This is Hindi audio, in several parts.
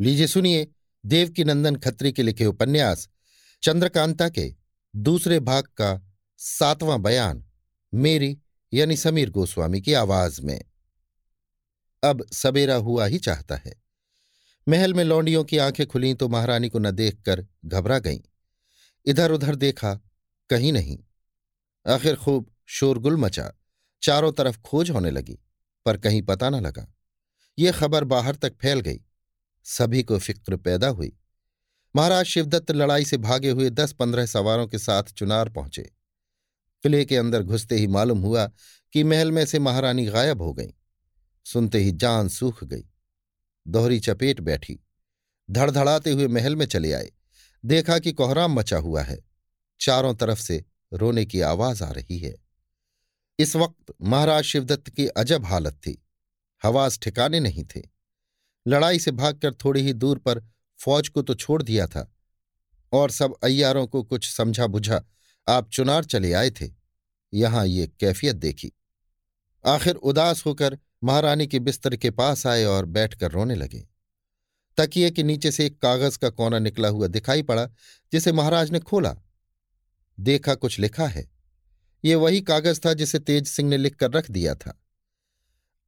लीजिए सुनिए देवकी नंदन खत्री के लिखे उपन्यास, चंद्रकांता के दूसरे भाग का सातवां बयान, मेरी यानी समीर गोस्वामी की आवाज़ में। अब सवेरा हुआ ही चाहता है। महल में लौंडियों की आँखें खुली तो महारानी को न देखकर घबरा गईं। इधर उधर देखा, कहीं नहीं। आखिर खूब शोरगुल मचा, चारों तरफ़ खोज होने लगी, पर कहीं पता न लगा। ये खबर बाहर तक फैल गई। सभी को फ़िक्र पैदा हुई। महाराज शिवदत्त लड़ाई से भागे हुए दस पंद्रह सवारों के साथ चुनार पहुँचे। किले के अंदर घुसते ही मालूम हुआ कि महल में से महारानी गायब हो गई। सुनते ही जान सूख गई। दोहरी चपेट बैठी। धड़धड़ाते हुए महल में चले आए। देखा कि कोहराम मचा हुआ है। चारों तरफ़ से रोने की आवाज़ आ रही है। इस वक्त महाराज शिवदत्त की अजब हालत थी। हवास ठिकाने नहीं थे। लड़ाई से भागकर थोड़ी ही दूर पर फौज को तो छोड़ दिया था। और सब अय्यारों को कुछ समझा बुझा आप चुनार चले आए थे। यहाँ ये कैफियत देखी। आखिर उदास होकर महारानी के बिस्तर के पास आए और बैठकर रोने लगे। तकिए के नीचे से एक कागज़ का कोना निकला हुआ दिखाई पड़ा, जिसे महाराज ने खोला। देखा कुछ लिखा है। ये वही कागज़ था जिसे तेज सिंह ने लिखकर रख दिया था।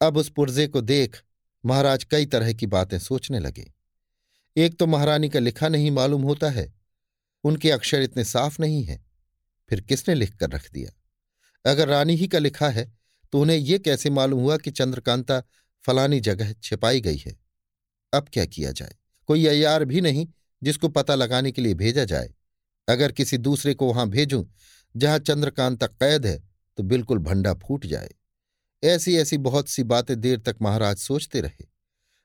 अब उस पुर्जे को देख महाराज कई तरह की बातें सोचने लगे। एक तो महारानी का लिखा नहीं मालूम होता है, उनके अक्षर इतने साफ़ नहीं हैं, फिर किसने लिख कर रख दिया? अगर रानी ही का लिखा है तो उन्हें यह कैसे मालूम हुआ कि चंद्रकांता फलानी जगह छिपाई गई है? अब क्या किया जाए? कोई अयार भी नहीं जिसको पता लगाने के लिए भेजा जाए। अगर किसी दूसरे को वहाँ भेजूं, जहाँ चंद्रकांता कैद है तो बिल्कुल भंडा फूट जाए। ऐसी ऐसी बहुत सी बातें देर तक महाराज सोचते रहे।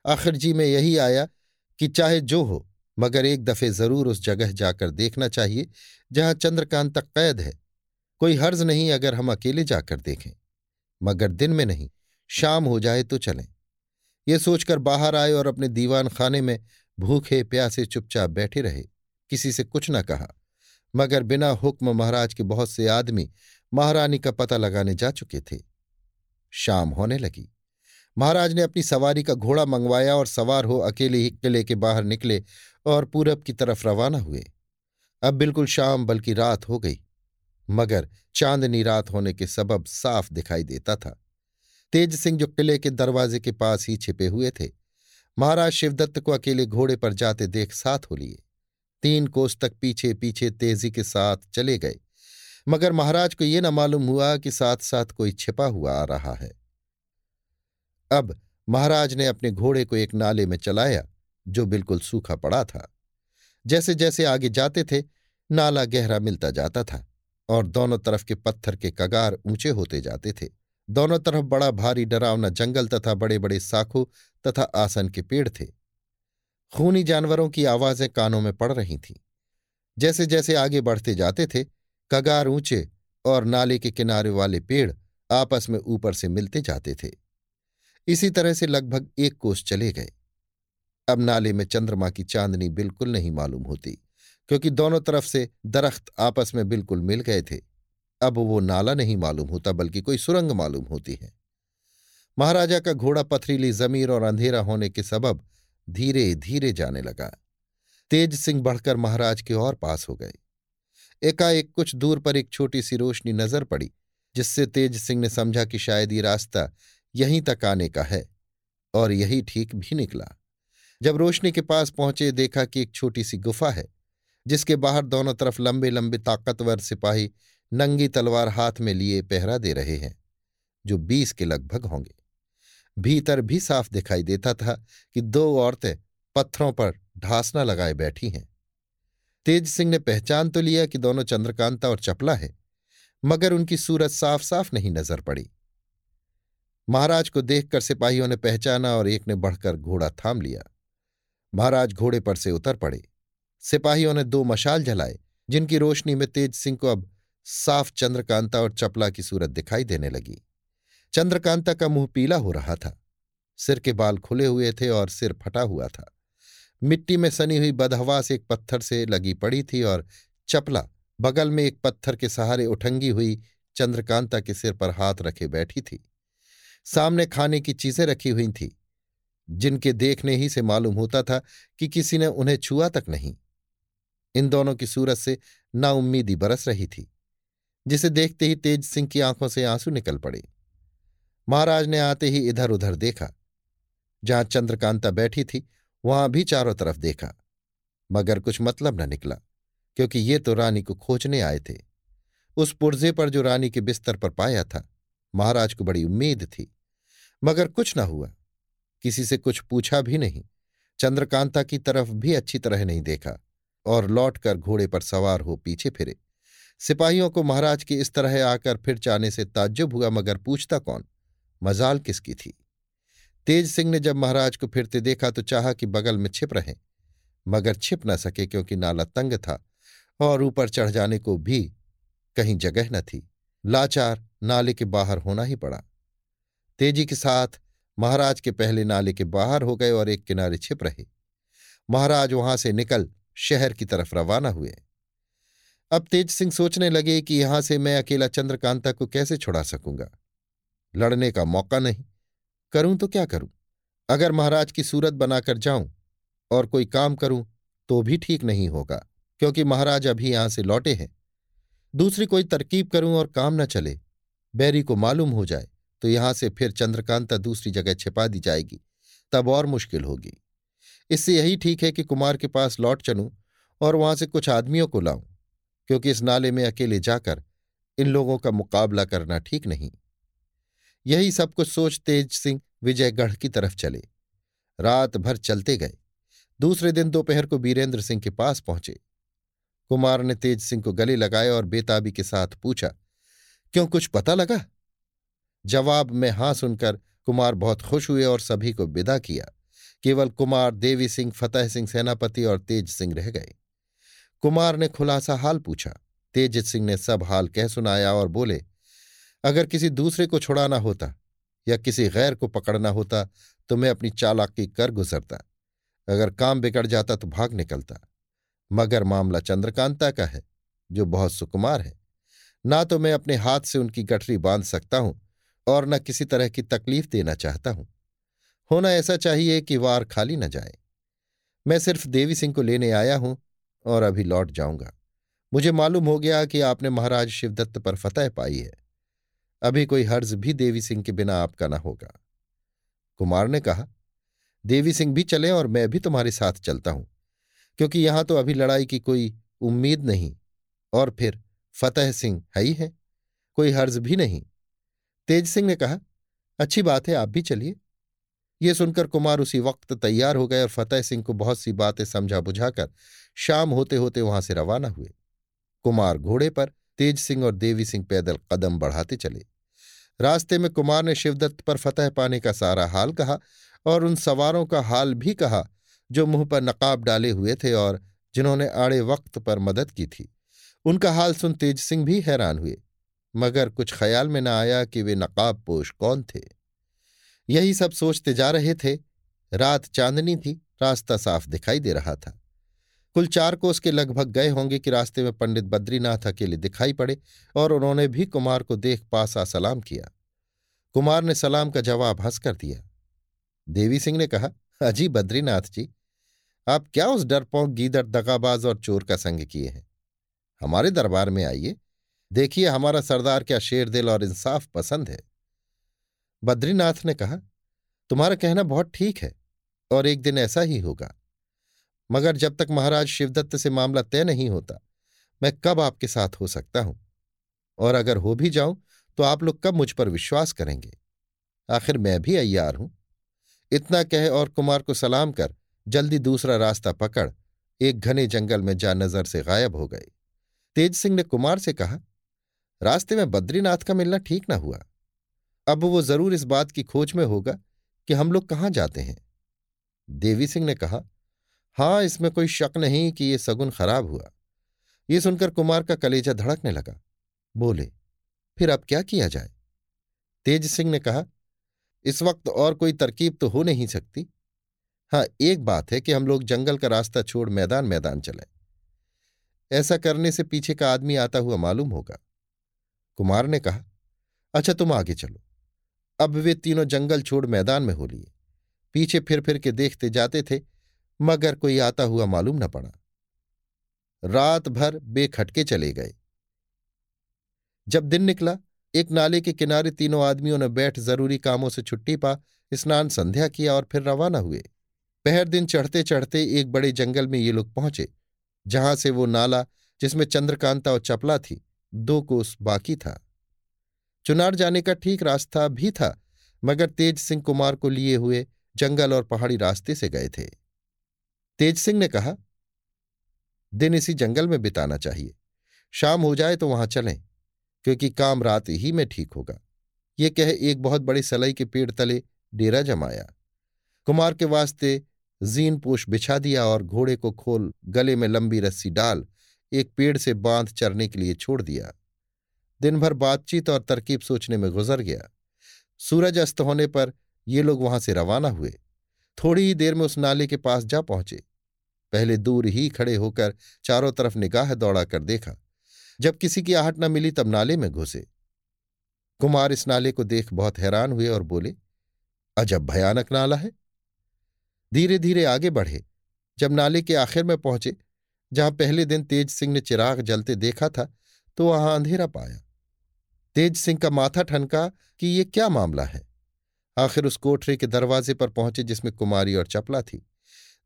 आखिर जी में यही आया कि चाहे जो हो, मगर एक दफे ज़रूर उस जगह जाकर देखना चाहिए, जहाँ चंद्रकांत तक कैद है। कोई हर्ज नहीं अगर हम अकेले जाकर देखें। मगर दिन में नहीं, शाम हो जाए तो चलें। ये सोचकर बाहर आए और अपने दीवान खाने में भूखे प्यासे चुपचाप बैठे रहे। किसी से कुछ न कहा। मगर बिना हुक्म महाराज के बहुत से आदमी महारानी का पता लगाने जा चुके थे। शाम होने लगी। महाराज ने अपनी सवारी का घोड़ा मंगवाया और सवार हो अकेले ही किले के बाहर निकले और पूरब की तरफ़ रवाना हुए। अब बिल्कुल शाम, बल्कि रात हो गई, मगर चांदनी रात होने के सबब साफ़ दिखाई देता था। तेज सिंह जो किले के दरवाजे के पास ही छिपे हुए थे, महाराज शिवदत्त को अकेले घोड़े पर जाते देख साथ हो लिए। तीन कोस तक पीछे पीछे तेज़ी के साथ चले गए। मगर महाराज को ये न मालूम हुआ कि साथ साथ कोई छिपा हुआ आ रहा है। अब महाराज ने अपने घोड़े को एक नाले में चलाया, जो बिल्कुल सूखा पड़ा था। जैसे जैसे आगे जाते थे, नाला गहरा मिलता जाता था और दोनों तरफ़ के पत्थर के कगार ऊँचे होते जाते थे। दोनों तरफ़ बड़ा भारी डरावना जंगल तथा बड़े बड़े साखू तथा आसन के पेड़ थे। खूनी जानवरों की आवाज़ें कानों में पड़ रही थीं। जैसे जैसे आगे बढ़ते जाते थे कगार ऊँचे और नाले के किनारे वाले पेड़ आपस में ऊपर से मिलते जाते थे। इसी तरह से लगभग एक कोस चले गए। अब नाले में चंद्रमा की चांदनी बिल्कुल नहीं मालूम होती, क्योंकि दोनों तरफ़ से दरख्त आपस में बिल्कुल मिल गए थे। अब वो नाला नहीं मालूम होता, बल्कि कोई सुरंग मालूम होती है। महाराजा का घोड़ा पथरीली जमीर और अंधेरा होने के सबब धीरे धीरे जाने लगा। तेज सिंह बढ़कर महाराज के और पास हो गए। एकाएक कुछ दूर पर एक छोटी सी रोशनी नज़र पड़ी, जिससे तेज सिंह ने समझा कि शायद ये रास्ता यहीं तक आने का है, और यही ठीक भी निकला। जब रोशनी के पास पहुँचे, देखा कि एक छोटी सी गुफा है, जिसके बाहर दोनों तरफ़ लंबे लंबे ताकतवर सिपाही नंगी तलवार हाथ में लिए पहरा दे रहे हैं, जो बीस के लगभग होंगे। भीतर भी साफ़ दिखाई देता था कि दो औरतें पत्थरों पर ढासना लगाए बैठी हैं। तेज सिंह ने पहचान तो लिया कि दोनों चंद्रकांता और चपला है, मगर उनकी सूरत साफ़ साफ़ नहीं नज़र पड़ी। महाराज को देखकर सिपाहियों ने पहचाना और एक ने बढ़कर घोड़ा थाम लिया। महाराज घोड़े पर से उतर पड़े। सिपाहियों ने दो मशाल जलाए, जिनकी रोशनी में तेज सिंह को अब साफ़ चंद्रकांता और चपला की सूरत दिखाई देने लगी। चंद्रकांता का मुँह पीला हो रहा था। सिर के बाल खुले हुए थे और सिर फटा हुआ था। मिट्टी में सनी हुई बदहवास एक पत्थर से लगी पड़ी थी और चपला बगल में एक पत्थर के सहारे उठंगी हुई चंद्रकांता के सिर पर हाथ रखे बैठी थी। सामने खाने की चीज़ें रखी हुई थी, जिनके देखने ही से मालूम होता था कि किसी ने उन्हें छुआ तक नहीं। इन दोनों की सूरत से नाउम्मीदी बरस रही थी, जिसे देखते ही तेज सिंह की आँखों से आँसू निकल पड़े। महाराज ने आते ही इधर उधर देखा, जहाँ चंद्रकांता बैठी थी वहाँ भी चारों तरफ़ देखा, मगर कुछ मतलब न निकला, क्योंकि ये तो रानी को खोजने आए थे। उस पुर्जे पर जो रानी के बिस्तर पर पाया था, महाराज को बड़ी उम्मीद थी, मगर कुछ न हुआ। किसी से कुछ पूछा भी नहीं, चंद्रकांता की तरफ़ भी अच्छी तरह नहीं देखा, और लौटकर घोड़े पर सवार हो पीछे फिरे। सिपाहियों को महाराज की इस तरह आकर फिर जाने से ताज्जुब हुआ, मगर पूछता कौन? मजाल किसकी थी? तेज सिंह ने जब महाराज को फिरते देखा तो चाहा कि बगल में छिप रहे, मगर छिप न सके क्योंकि नाला तंग था और ऊपर चढ़ जाने को भी कहीं जगह न थी। लाचार नाले के बाहर होना ही पड़ा। तेज़ी के साथ महाराज के पहले नाले के बाहर हो गए और एक किनारे छिप रहे। महाराज वहाँ से निकल शहर की तरफ़ रवाना हुए। अब तेज सिंह सोचने लगे कि यहाँ से मैं अकेला चंद्रकांता को कैसे छुड़ा सकूँगा? लड़ने का मौका नहीं। करूँ तो क्या करूँ? अगर महाराज की सूरत बनाकर जाऊँ और कोई काम करूँ तो भी ठीक नहीं होगा, क्योंकि महाराज अभी यहाँ से लौटे हैं। दूसरी कोई तरकीब करूँ और काम न चले, बैरी को मालूम हो जाए तो यहाँ से फिर चंद्रकांता दूसरी जगह छिपा दी जाएगी, तब और मुश्किल होगी। इससे यही ठीक है कि कुमार के पास लौट चलूँ और वहाँ से कुछ आदमियों को लाऊं, क्योंकि इस नाले में अकेले जाकर इन लोगों का मुकाबला करना ठीक नहीं। यही सब कुछ सोच तेज सिंह विजयगढ़ की तरफ़ चले। रात भर चलते गए। दूसरे दिन दोपहर को बीरेंद्र सिंह के पास पहुँचे। कुमार ने तेज सिंह को गले लगाए और बेताबी के साथ पूछा, क्यों, कुछ पता लगा? जवाब में हाँ सुनकर कुमार बहुत खुश हुए और सभी को विदा किया। केवल कुमार, देवी सिंह, फतेह सिंह सेनापति और तेज सिंह रह गए। कुमार ने खुलासा हाल पूछा। तेज सिंह ने सब हाल कह सुनाया और बोले अगर किसी दूसरे को छुड़ाना होता या किसी गैर को पकड़ना होता तो मैं अपनी चालाकी कर गुजरता। अगर काम बिगड़ जाता तो भाग निकलता। मगर मामला चंद्रकांता का है, जो बहुत सुकुमार है। ना तो मैं अपने हाथ से उनकी गठरी बाँध सकता हूँ, और न किसी तरह की तकलीफ़ देना चाहता हूँ। होना ऐसा चाहिए कि वार खाली न जाए। मैं सिर्फ़ देवी सिंह को लेने आया हूँ, और अभी लौट जाऊँगा। मुझे मालूम हो गया कि आपने महाराज शिवदत्त पर फतह पाई है। अभी कोई हर्ज भी देवी सिंह के बिना आपका ना होगा। कुमार ने कहा, देवी सिंह भी चले और मैं भी तुम्हारे साथ चलता हूँ, क्योंकि यहाँ तो अभी लड़ाई की कोई उम्मीद नहीं, और फिर फतेह सिंह है ही है, कोई हर्ज भी नहीं। तेज सिंह ने कहा, अच्छी बात है, आप भी चलिए। ये सुनकर कुमार उसी वक्त तैयार हो गए और फतेह सिंह को बहुत सी बातें समझा बुझाकर शाम होते होते वहाँ से रवाना हुए। कुमार घोड़े पर तेज सिंह और देवी सिंह पैदल कदम बढ़ाते चले। रास्ते में कुमार ने शिवदत्त पर फतह पाने का सारा हाल कहा और उन सवारों का हाल भी कहा, जो मुँह पर नकाब डाले हुए थे और जिन्होंने आड़े वक्त पर मदद की थी। उनका हाल सुन तेज सिंह भी हैरान हुए, मगर कुछ ख्याल में न आया कि वे नकाब पोश कौन थे। यही सब सोचते जा रहे थे। रात चांदनी थी, रास्ता साफ़ दिखाई दे रहा था। कुल चार कोस के लगभग गए होंगे कि रास्ते में पंडित बद्रीनाथ अकेले दिखाई पड़े और उन्होंने भी कुमार को देख पासा सलाम किया। कुमार ने सलाम का जवाब हंस कर दिया। देवी सिंह ने कहा, अजी बद्रीनाथ जी, आप क्या उस डरपोंक गीदड़ दगाबाज और चोर का संग किए हैं? हमारे दरबार में आइए। देखिए, हमारा सरदार क्या शेर दिल और इंसाफ पसंद है? बद्रीनाथ ने कहा, तुम्हारा कहना बहुत ठीक है और एक दिन ऐसा ही होगा। मगर जब तक महाराज शिवदत्त से मामला तय नहीं होता, मैं कब आपके साथ हो सकता हूँ? और अगर हो भी जाऊँ तो आप लोग कब मुझ पर विश्वास करेंगे? आखिर मैं भी अय्यार हूँ। इतना कहे और कुमार को सलाम कर, जल्दी दूसरा रास्ता पकड़, एक घने जंगल में जा नज़र से गायब हो गए। तेज सिंह ने कुमार से कहा, रास्ते में बद्रीनाथ का मिलना ठीक ना हुआ। अब वो ज़रूर इस बात की खोज में होगा कि हम लोग कहाँ जाते हैं? देवी सिंह ने कहा हाँ इसमें कोई शक नहीं कि ये सगुन खराब हुआ। ये सुनकर कुमार का कलेजा धड़कने लगा। बोले, फिर अब क्या किया जाए? तेज सिंह ने कहा, इस वक्त और कोई तरकीब तो हो नहीं सकती। हाँ एक बात है कि हम लोग जंगल का रास्ता छोड़ मैदान मैदान चले। ऐसा करने से पीछे का आदमी आता हुआ मालूम होगा। कुमार ने कहा अच्छा तुम आगे चलो। अब वे तीनों जंगल छोड़ मैदान में हो लिए। पीछे फिर फिर के देखते जाते थे मगर कोई आता हुआ मालूम न पड़ा। रात भर बेखटके चले गए। जब दिन निकला, एक नाले के किनारे तीनों आदमियों ने बैठ ज़रूरी कामों से छुट्टी पा, स्नान संध्या किया और फिर रवाना हुए। पहर दिन चढ़ते चढ़ते एक बड़े जंगल में ये लोग पहुँचे, जहाँ से वो नाला, जिसमें चंद्रकांता और चपला थी, दो कोस बाकी था। चुनार जाने का ठीक रास्ता भी था, मगर तेज सिंह कुमार को लिए हुए जंगल और पहाड़ी रास्ते से गए थे। तेज सिंह ने कहा, दिन इसी जंगल में बिताना चाहिए। शाम हो जाए तो वहाँ चलें, क्योंकि काम रात ही में ठीक होगा। ये कह एक बहुत बड़े सलई के पेड़ तले डेरा जमाया। कुमार के वास्ते जीन पोश बिछा दिया और घोड़े को खोल गले में लंबी रस्सी डाल एक पेड़ से बाँध चरने के लिए छोड़ दिया। दिन भर बातचीत और तरकीब सोचने में गुजर गया। सूरज अस्त होने पर ये लोग वहाँ से रवाना हुए। थोड़ी ही देर में उस नाले के पास जा पहुँचे। पहले दूर ही खड़े होकर चारों तरफ़ निगाह दौड़ा कर देखा। जब किसी की आहट न मिली तब नाले में घुसे। कुमार इस नाले को देख बहुत हैरान हुए और बोले, अजब भयानक नाला है। धीरे धीरे आगे बढ़े। जब नाले के आखिर में पहुँचे, जहाँ पहले दिन तेज सिंह ने चिराग जलते देखा था तो वहाँ अंधेरा पाया। तेज सिंह का माथा ठनका कि ये क्या मामला है? आखिर उस कोठरी के दरवाजे पर पहुँचे जिसमें कुमारी और चपला थी।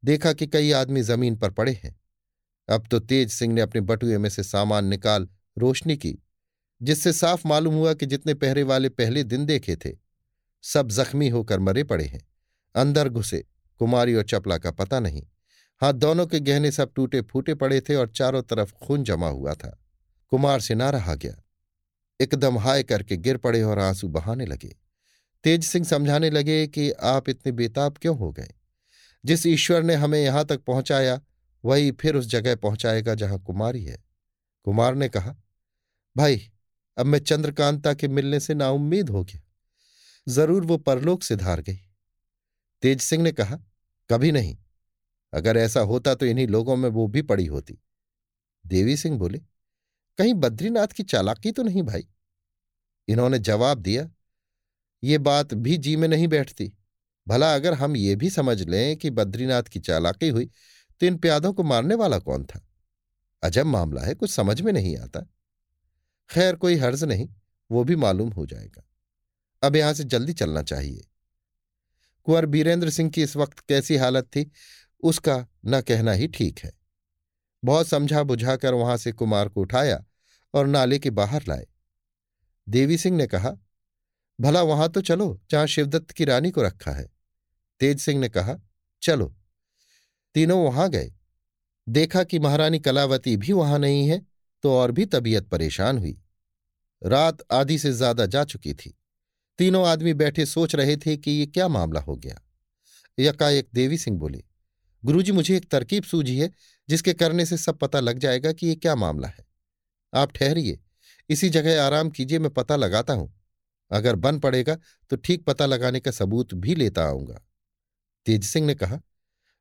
देखा कि कई आदमी ज़मीन पर पड़े हैं। अब तो तेज सिंह ने अपने बटुए में से सामान निकाल रोशनी की, जिससे साफ़ मालूम हुआ कि जितने पहरे वाले पहले दिन देखे थे, सब जख्मी होकर मरे पड़े हैं। अंदर घुसे, कुमारी और चपला का पता नहीं। हाथ दोनों के गहने सब टूटे फूटे पड़े थे और चारों तरफ़ खून जमा हुआ था। कुमार से ना रहा गया। एकदम हाय करके गिर पड़े और आँसू बहाने लगे। तेज सिंह समझाने लगे कि आप इतने बेताब क्यों हो गए? जिस ईश्वर ने हमें यहाँ तक पहुँचाया, वही फिर उस जगह पहुंचाएगा जहाँ कुमारी है। कुमार ने कहा, भाई, अब मैं चंद्रकांता के मिलने से नाउम्मीद हो गया। ज़रूर वो परलोक से धार गई। तेज सिंह ने कहा, कभी नहीं। अगर ऐसा होता तो इन्हीं लोगों में वो भी पड़ी होती। देवी सिंह बोले, कहीं बद्रीनाथ की चालाकी तो नहीं भाई? इन्होंने जवाब दिया, ये बात भी जी में नहीं बैठती। भला अगर हम ये भी समझ लें कि बद्रीनाथ की चालाकी हुई तो इन प्यादों को मारने वाला कौन था? अजब मामला है, कुछ समझ में नहीं आता। खैर, कोई हर्ज नहीं, वो भी मालूम हो जाएगा। अब यहाँ से जल्दी चलना चाहिए। कुंवर बीरेंद्र सिंह की इस वक्त कैसी हालत थी, उसका न कहना ही ठीक है। बहुत समझा बुझाकर वहाँ से कुमार को उठाया और नाले के बाहर लाए। देवी सिंह ने कहा, भला वहाँ तो चलो, जहाँ शिवदत्त की रानी को रखा है। तेज सिंह ने कहा, चलो। तीनों वहाँ गए। देखा कि महारानी कलावती भी वहाँ नहीं है तो और भी तबीयत परेशान हुई। रात आधी से ज़्यादा जा चुकी थी। तीनों आदमी बैठे सोच रहे थे कि ये क्या मामला हो गया। यकाएक देवी सिंह बोले, गुरुजी, मुझे एक तरकीब सूझी है, जिसके करने से सब पता लग जाएगा कि ये क्या मामला है। आप ठहरिए, इसी जगह आराम कीजिए, मैं पता लगाता हूँ। अगर बन पड़ेगा तो ठीक पता लगाने का सबूत भी लेता आऊँगा। तेज सिंह ने कहा,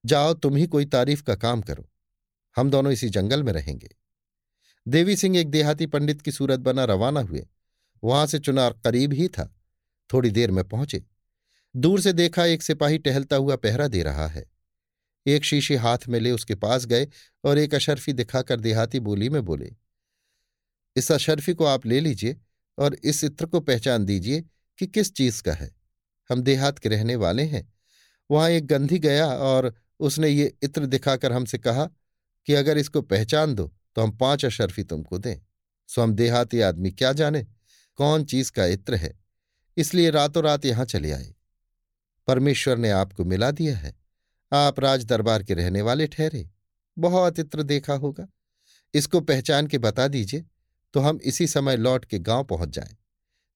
जाओ, तुम ही कोई तारीफ़ का काम करो। हम दोनों इसी जंगल में रहेंगे। देवी सिंह एक देहाती पंडित की सूरत बना रवाना हुए। वहाँ से चुनार करीब ही था। थोड़ी देर में पहुँचे। दूर से देखा, एक सिपाही टहलता हुआ पहरा दे रहा है। एक शीशे हाथ में ले उसके पास गए और एक अशर्फी दिखाकर देहाती बोली में बोले, इस अशर्फी को आप ले लीजिए और इस इत्र को पहचान दीजिए कि किस चीज़ का है। हम देहात के रहने वाले हैं। वहाँ एक गंधी गया और उसने ये इत्र दिखाकर हमसे कहा कि अगर इसको पहचान दो तो हम पाँच अशर्फी तुमको दें। सो हम देहाती आदमी क्या जाने? कौन चीज़ का इत्र है? इसलिए रातों रात यहाँ चले आए। परमेश्वर ने आपको मिला दिया है। आप राज दरबार के रहने वाले ठहरे। बहुत इत्र देखा होगा। इसको पहचान के बता दीजिए तो हम इसी समय लौट के गाँव पहुँच जाएँ।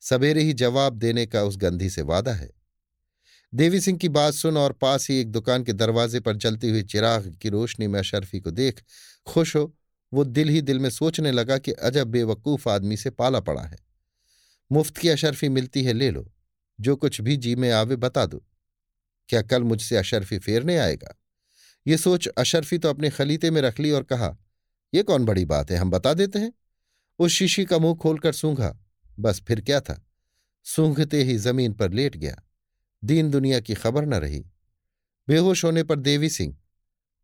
सवेरे ही जवाब देने का उस गंधी से वादा है। देवी सिंह की बात सुन और पास ही एक दुकान के दरवाजे पर जलती हुई चिराग की रोशनी में अशरफी को देख खुश हो, वो दिल ही दिल में सोचने लगा कि अजब बेवकूफ़ आदमी से पाला पड़ा है। मुफ़्त की अशरफी मिलती है ले लो, जो कुछ भी जी में आवे बता दो। क्या कल मुझसे अशरफी फेरने आएगा? ये सोच अशरफी तो अपने खलीते में रख ली और कहा यह कौन बड़ी बात है, हम बता देते हैं? उस शीशी का मुँह खोलकर सूंघा। बस फिर क्या था? सूंघते ही ज़मीन पर लेट गया। दीन दुनिया की खबर न रही। बेहोश होने पर देवी सिंह,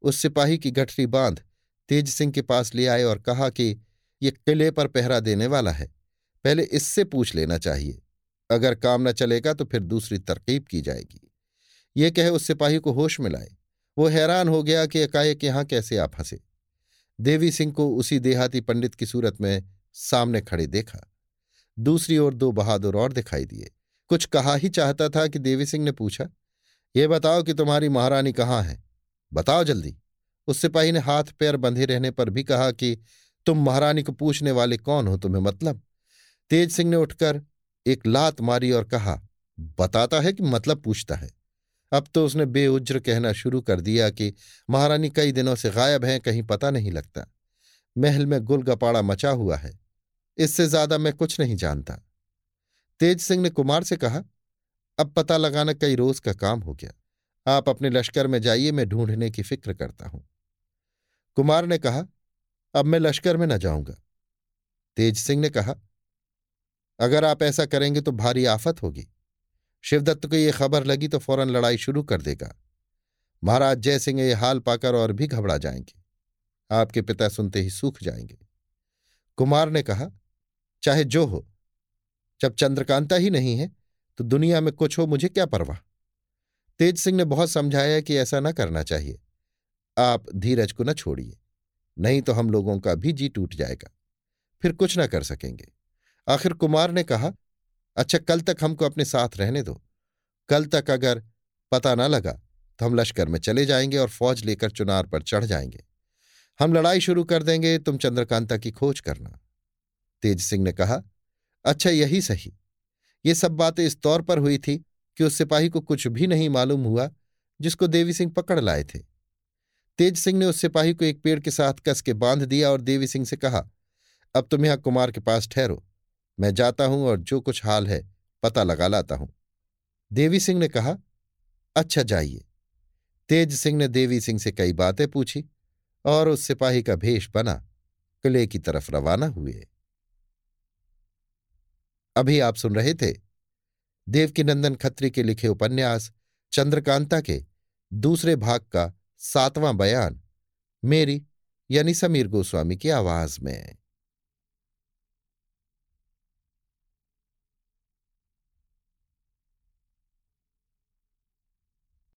उस सिपाही की गठरी बाँध तेज सिंह के पास ले आए और कहा कि ये किले पर पहरा देने वाला है, पहले इससे पूछ लेना चाहिए। अगर काम न चलेगा तो फिर दूसरी तरकीब की जाएगी। ये कहे उस सिपाही को होश में लाए। वो हैरान हो गया कि एकाएक यहाँ कैसे आ फंसे। देवी सिंह को उसी देहाती पंडित की सूरत में सामने खड़े देखा। दूसरी ओर दो बहादुर और दिखाई दिए। कुछ कहा ही चाहता था कि देवी सिंह ने पूछा, ये बताओ कि तुम्हारी महारानी कहाँ है? बताओ जल्दी। उस सिपाही ने हाथ पैर बंधे रहने पर भी कहा कि, तुम महारानी को पूछने वाले कौन हो तुम्हें मतलब? तेज सिंह ने उठकर एक लात मारी और कहा, बताता है कि मतलब पूछता है। अब तो उसने बेउज्र कहना शुरू कर दिया कि महारानी कई दिनों से गायब हैं, कहीं पता नहीं लगता। महल में गुलगपाड़ा मचा हुआ है। इससे ज़्यादा मैं कुछ नहीं जानता। तेज सिंह ने कुमार से कहा, अब पता लगाना कई रोज का काम हो गया। आप अपने लश्कर में जाइए, मैं ढूँढने की फ़िक्र करता हूँ। कुमार ने कहा, अब मैं लश्कर में न जाऊँगा। तेज सिंह ने कहा, अगर आप ऐसा करेंगे तो भारी आफत होगी। शिवदत्त को यह खबर लगी तो फ़ौरन लड़ाई शुरू कर देगा। महाराज जयसिंह ये हाल पाकर और भी घबरा जाएँगे। आपके पिता सुनते ही सूख जाएँगे। कुमार ने कहा, चाहे जो हो जब चंद्रकांता ही नहीं है तो दुनिया में कुछ हो, मुझे क्या परवाह? तेज सिंह ने बहुत समझाया कि ऐसा न करना चाहिए। आप धीरज को न छोड़िए, नहीं तो हम लोगों का भी जी टूट जाएगा। फिर कुछ न कर सकेंगे। आखिर कुमार ने कहा अच्छा कल तक हमको अपने साथ रहने दो। कल तक अगर पता ना लगा तो हम लश्कर में चले जाएँगे और फौज लेकर चुनार पर चढ़ जाएँगे। हम लड़ाई शुरू कर देंगे, तुम चंद्रकांता की खोज करना। तेज सिंह ने कहा अच्छा यही सही। ये सब बातें इस तौर पर हुई थी कि उस सिपाही को कुछ भी नहीं मालूम हुआ जिसको देवी सिंह पकड़ लाए थे। तेज सिंह ने उस सिपाही को एक पेड़ के साथ कस के बाँध दिया और देवी सिंह से कहा, अब तुम यहाँ कुमार के पास ठहरो। मैं जाता हूँ और जो कुछ हाल है, पता लगा लाता हूँ। देवी सिंह ने कहा अच्छा जाइए। तेज सिंह ने देवी सिंह से कई बातें पूछी और उस सिपाही का भेष बना, किले की तरफ़ रवाना हुए। अभी आप सुन रहे थे देवकीनंदन खत्री के लिखे उपन्यास चंद्रकांता के दूसरे भाग का सातवां बयान, मेरी यानी समीर गोस्वामी की आवाज़ में।